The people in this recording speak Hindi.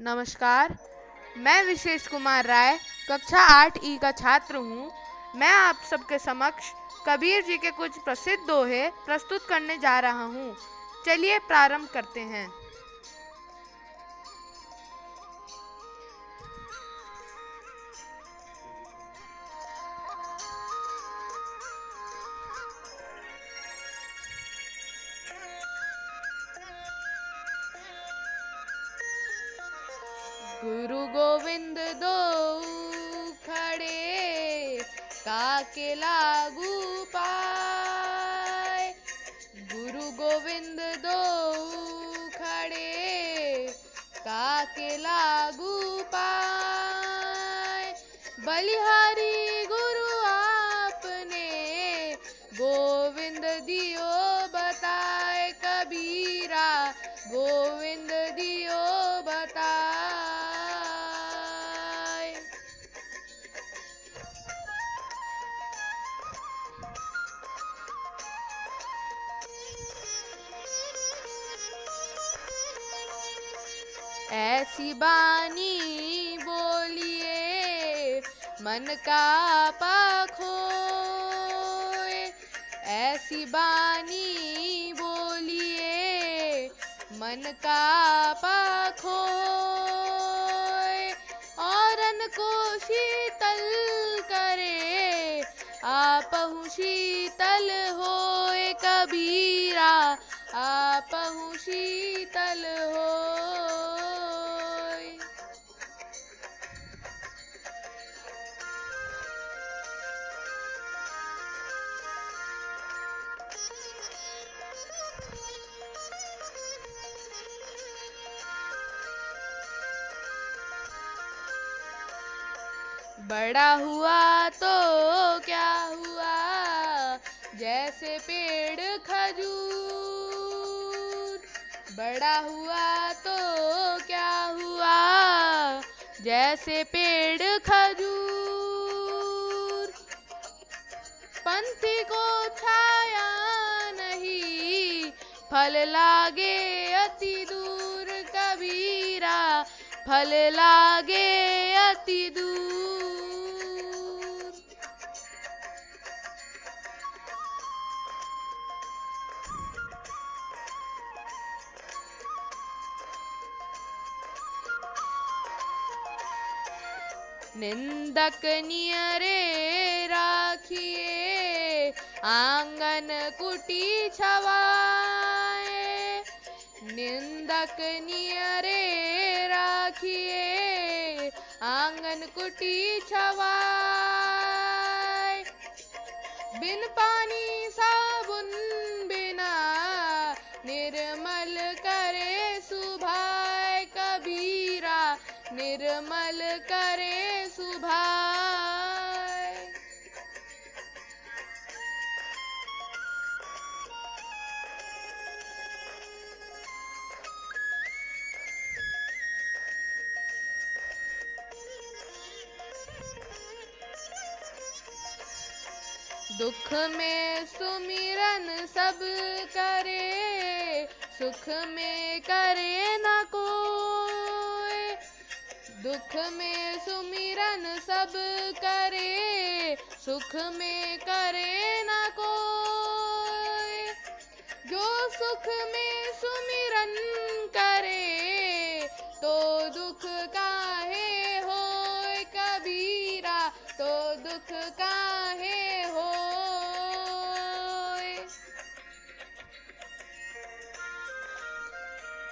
नमस्कार। मैं विशेष कुमार राय, कक्षा आठ ई का छात्र हूँ। मैं आप सबके समक्ष कबीर जी के कुछ प्रसिद्ध दोहे प्रस्तुत करने जा रहा हूँ। चलिए प्रारंभ करते हैं। गुरु गोविंद दो खड़े काके लागू पाए। गुरु गोविंद दो खड़े काके लागू पाए। बलिहारी गुरु आपने गोविंद दियो बताए कबीरा। गोविंद ऐसी बानी बोलिए, मन का पाखो ऐसी बानी बोलिए, मन का पाखो औरन को शीतल करे, आपहु शीतल होए। कबीरा, आपहु शीतल होए बड़ा हुआ तो क्या हुआ? जैसे पेड़ खजूर। बड़ा हुआ तो क्या हुआ? जैसे पेड़ खजूर। पंथी को छाया नहीं, फल लागे अति दूर कबीरा। फल लागे अति दूर। निंदक नियरे राखिए आँगन कुटी छवाए निंदक नियरे राखिए, आँगन कुटी छवाए। बिन पानी साबुन बिना निर्मल करे सुभा कबीरा निर्मल दुख में सुमिरन सब करे, सुख में करे न कोई। दुख में सुमिरन सब करे, सुख में करे न कोई। जो सुख में